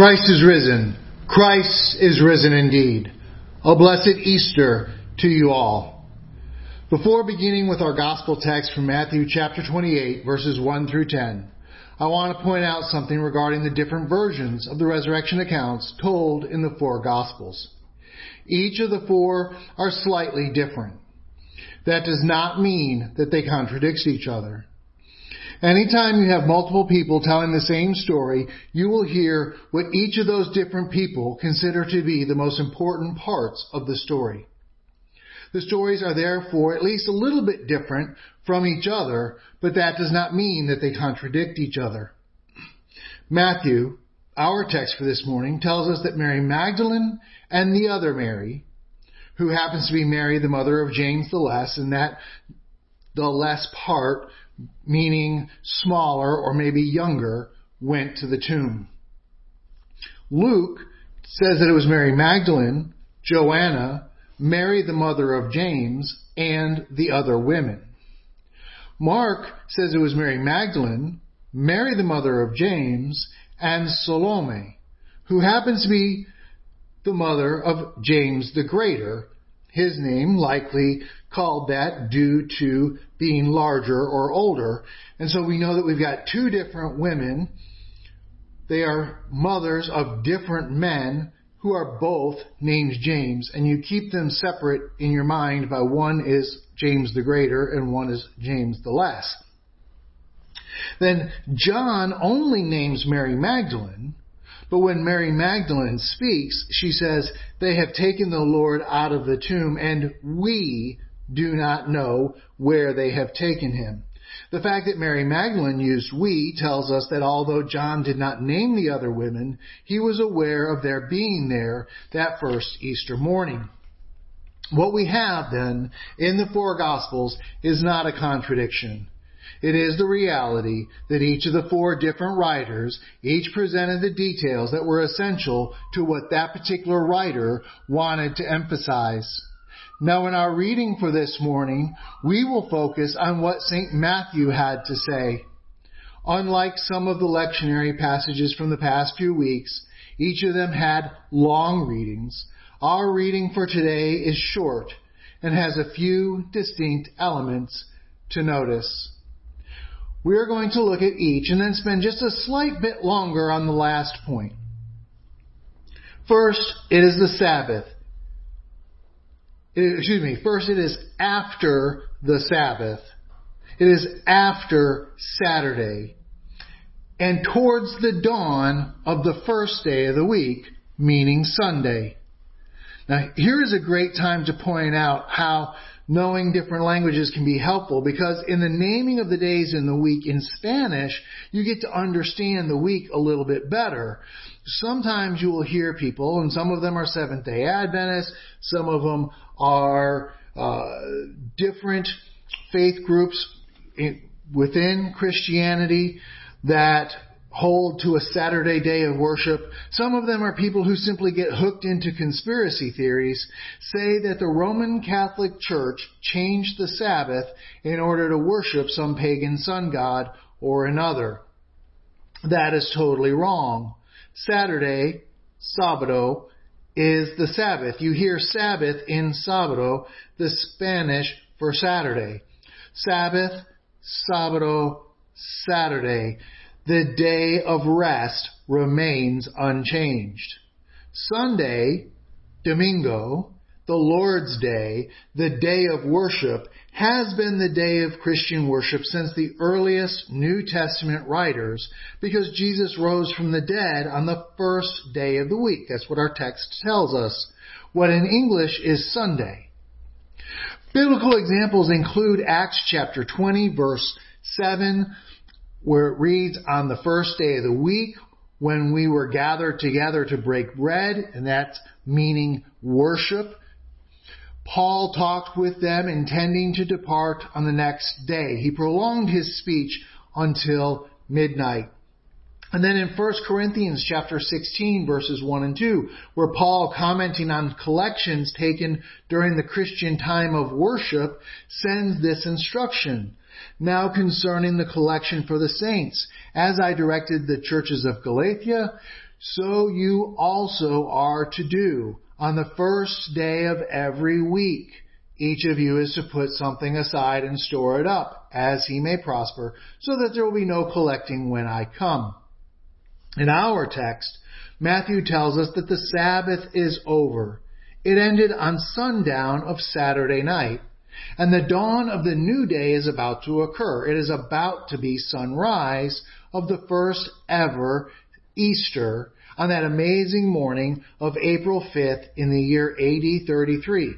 Christ is risen. Christ is risen indeed. A blessed Easter to you all. Before beginning with our gospel text from Matthew chapter 28 verses 1 through 10, I want to point out something regarding the different versions of the resurrection accounts told in the four gospels. Each of the four are slightly different. That does not mean that they contradict each other. Anytime you have multiple people telling the same story, you will hear what each of those different people consider to be the most important parts of the story. The stories are therefore at least a little bit different from each other, but that does not mean that they contradict each other. Matthew, our text for this morning, tells us that Mary Magdalene and the other Mary, who happens to be Mary, the mother of James the Less, and that the less part meaning smaller or maybe younger, went to the tomb. Luke says that it was Mary Magdalene, Joanna, Mary the mother of James, and the other women. Mark says it was Mary Magdalene, Mary the mother of James, and Salome, who happens to be the mother of James the Greater, his name likely called that due to being larger or older. And so we know that we've got two different women. They are mothers of different men who are both named James, and you keep them separate in your mind by one is James the Greater and one is James the Less. Then John only names Mary Magdalene, but when Mary Magdalene speaks, she says, They have taken the Lord out of the tomb, and we do not know where they have taken him. The fact that Mary Magdalene used we tells us that although John did not name the other women, he was aware of their being there that first Easter morning. What we have then in the four Gospels is not a contradiction. It is the reality that each of the four different writers each presented the details that were essential to what that particular writer wanted to emphasize. Now in our reading for this morning, we will focus on what St. Matthew had to say. Unlike some of the lectionary passages from the past few weeks, each of them had long readings. Our reading for today is short and has a few distinct elements to notice. We are going to look at each and then spend just a slight bit longer on the last point. First, it is the Sabbath. It, excuse me, first it is after the Sabbath. It is after Saturday. And towards the dawn of the first day of the week, meaning Sunday. Now, here is a great time to point out how knowing different languages can be helpful because in the naming of the days in the week in Spanish, you get to understand the week a little bit better. Sometimes you will hear people, and some of them are Seventh day Adventists, some of them are uh, different faith groups in, within Christianity that hold to a Saturday day of worship. Some of them are people who simply get hooked into conspiracy theories, say that the Roman Catholic Church changed the Sabbath in order to worship some pagan sun god or another. That is totally wrong. Saturday, Sabado, is the Sabbath. You hear Sabbath in Sabado, the Spanish for Saturday. Sabbath, Sabado, Saturday the day of rest remains unchanged. Sunday, Domingo, the Lord's Day, the day of worship, has been the day of Christian worship since the earliest New Testament writers because Jesus rose from the dead on the first day of the week. That's what our text tells us. What in English is Sunday. Biblical examples include Acts chapter 20 verse 7, where it reads, on the first day of the week, when we were gathered together to break bread, and that's meaning worship, Paul talked with them intending to depart on the next day. He prolonged his speech until midnight. And then in 1 Corinthians chapter 16 verses 1 and 2, where Paul commenting on collections taken during the Christian time of worship sends this instruction. Now concerning the collection for the saints, as I directed the churches of Galatia, so you also are to do on the first day of every week. Each of you is to put something aside and store it up, as he may prosper, so that there will be no collecting when I come. In our text, Matthew tells us that the Sabbath is over. It ended on sundown of Saturday night. And the dawn of the new day is about to occur. It is about to be sunrise of the first ever Easter on that amazing morning of April 5th in the year AD 33.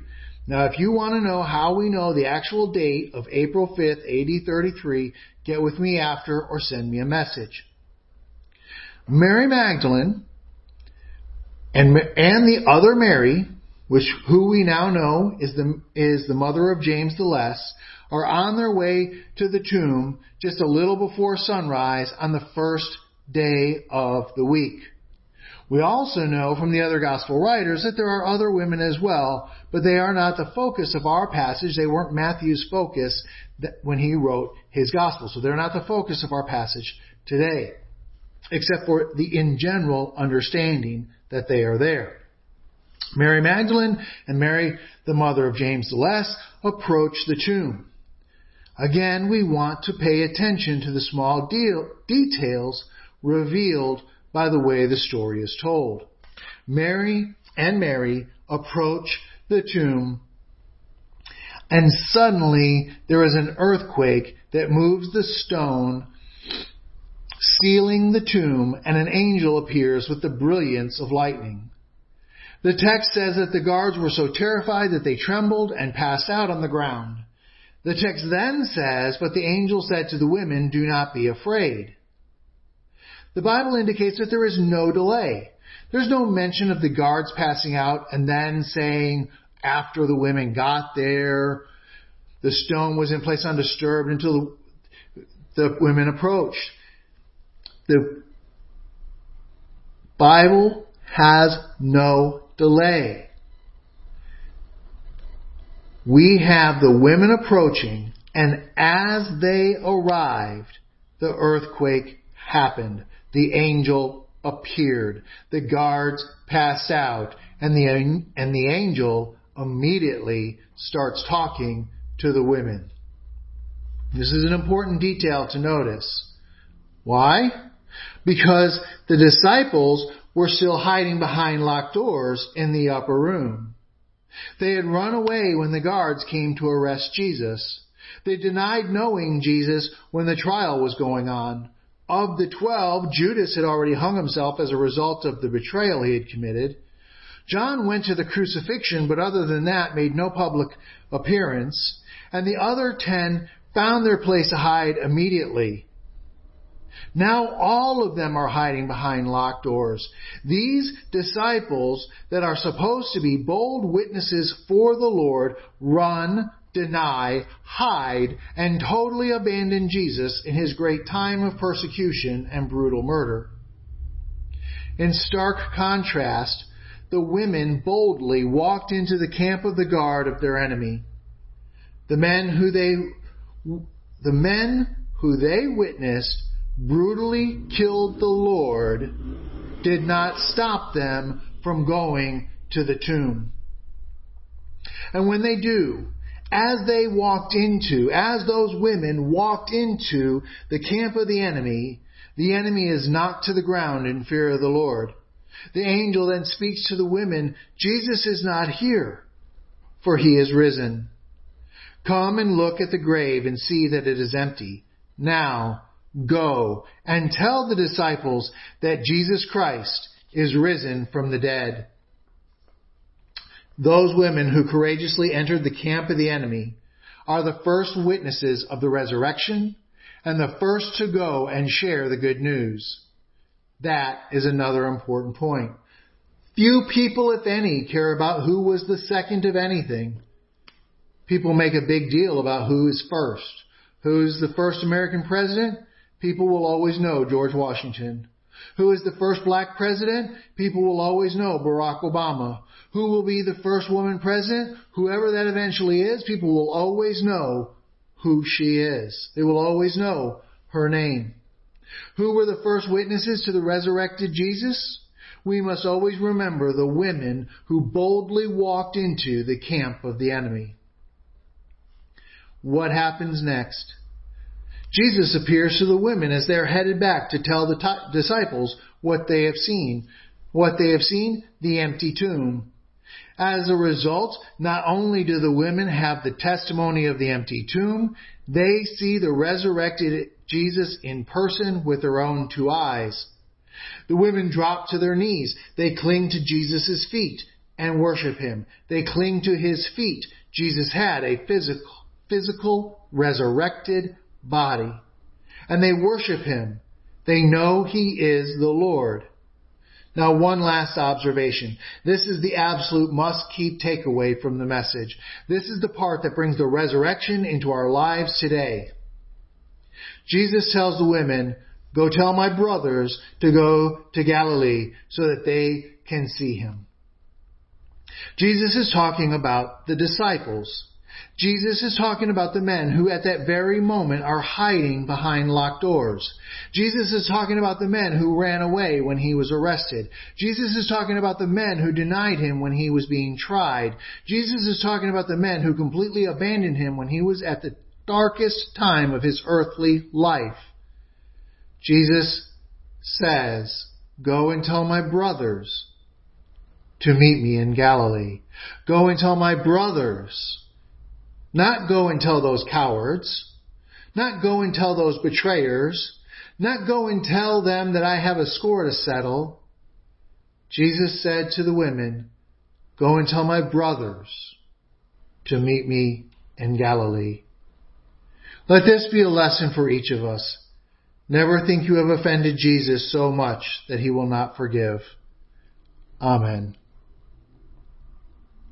Now, if you want to know how we know the actual date of April 5th, AD 33, get with me after or send me a message. Mary Magdalene and, and the other Mary, which who we now know is the is the mother of James the Less, are on their way to the tomb just a little before sunrise on the first day of the week. We also know from the other gospel writers that there are other women as well, but they are not the focus of our passage. They weren't Matthew's focus when he wrote his gospel. So they're not the focus of our passage today, except for the in general understanding that they are there. Mary Magdalene and Mary, the mother of James the Less, approach the tomb. Again, we want to pay attention to the small deal, details revealed by the way the story is told. Mary and Mary approach the tomb and suddenly there is an earthquake that moves the stone sealing the tomb, and an angel appears with the brilliance of lightning. The text says that the guards were so terrified that they trembled and passed out on the ground. The text then says, But the angel said to the women, Do not be afraid. The Bible indicates that there is no delay. There's no mention of the guards passing out and then saying, after the women got there, the stone was in place undisturbed until the, the women approached. The Bible has no delay. We have the women approaching, and as they arrived, the earthquake happened. The angel appeared. The guards passed out, and the, and the angel immediately starts talking to the women. This is an important detail to notice. Why? because the disciples were still hiding behind locked doors in the upper room. They had run away when the guards came to arrest Jesus. They denied knowing Jesus when the trial was going on. Of the twelve, Judas had already hung himself as a result of the betrayal he had committed. John went to the crucifixion, but other than that made no public appearance. And the other ten found their place to hide immediately. Now all of them are hiding behind locked doors. These disciples that are supposed to be bold witnesses for the Lord run, deny, hide, and totally abandon Jesus in his great time of persecution and brutal murder. In stark contrast, the women boldly walked into the camp of the guard of their enemy. The men who they, the men who they witnessed brutally killed the Lord did not stop them from going to the tomb. And when they do, as they walked into, as those women walked into the camp of the enemy, the enemy is knocked to the ground in fear of the Lord. The angel then speaks to the women, Jesus is not here, for he is risen. Come and look at the grave and see that it is empty. Now, Go and tell the disciples that Jesus Christ is risen from the dead. Those women who courageously entered the camp of the enemy are the first witnesses of the resurrection and the first to go and share the good news. That is another important point. Few people, if any, care about who was the second of anything. People make a big deal about who is first. Who's the first American president? People will always know George Washington. Who is the first black president? People will always know Barack Obama. Who will be the first woman president? Whoever that eventually is, people will always know who she is. They will always know her name. Who were the first witnesses to the resurrected Jesus? We must always remember the women who boldly walked into the camp of the enemy. What happens next? Jesus appears to the women as they are headed back to tell the t- disciples what they have seen. What they have seen? The empty tomb. As a result, not only do the women have the testimony of the empty tomb, they see the resurrected Jesus in person with their own two eyes. The women drop to their knees. They cling to Jesus' feet and worship him. They cling to his feet. Jesus had a physical, physical resurrected body. And they worship him. They know he is the Lord. Now one last observation. This is the absolute must keep takeaway from the message. This is the part that brings the resurrection into our lives today. Jesus tells the women, go tell my brothers to go to Galilee so that they can see him. Jesus is talking about the disciples Jesus is talking about the men who at that very moment are hiding behind locked doors. Jesus is talking about the men who ran away when he was arrested. Jesus is talking about the men who denied him when he was being tried. Jesus is talking about the men who completely abandoned him when he was at the darkest time of his earthly life. Jesus says, Go and tell my brothers to meet me in Galilee. Go and tell my brothers not go and tell those cowards. Not go and tell those betrayers. Not go and tell them that I have a score to settle. Jesus said to the women, Go and tell my brothers to meet me in Galilee. Let this be a lesson for each of us. Never think you have offended Jesus so much that he will not forgive. Amen.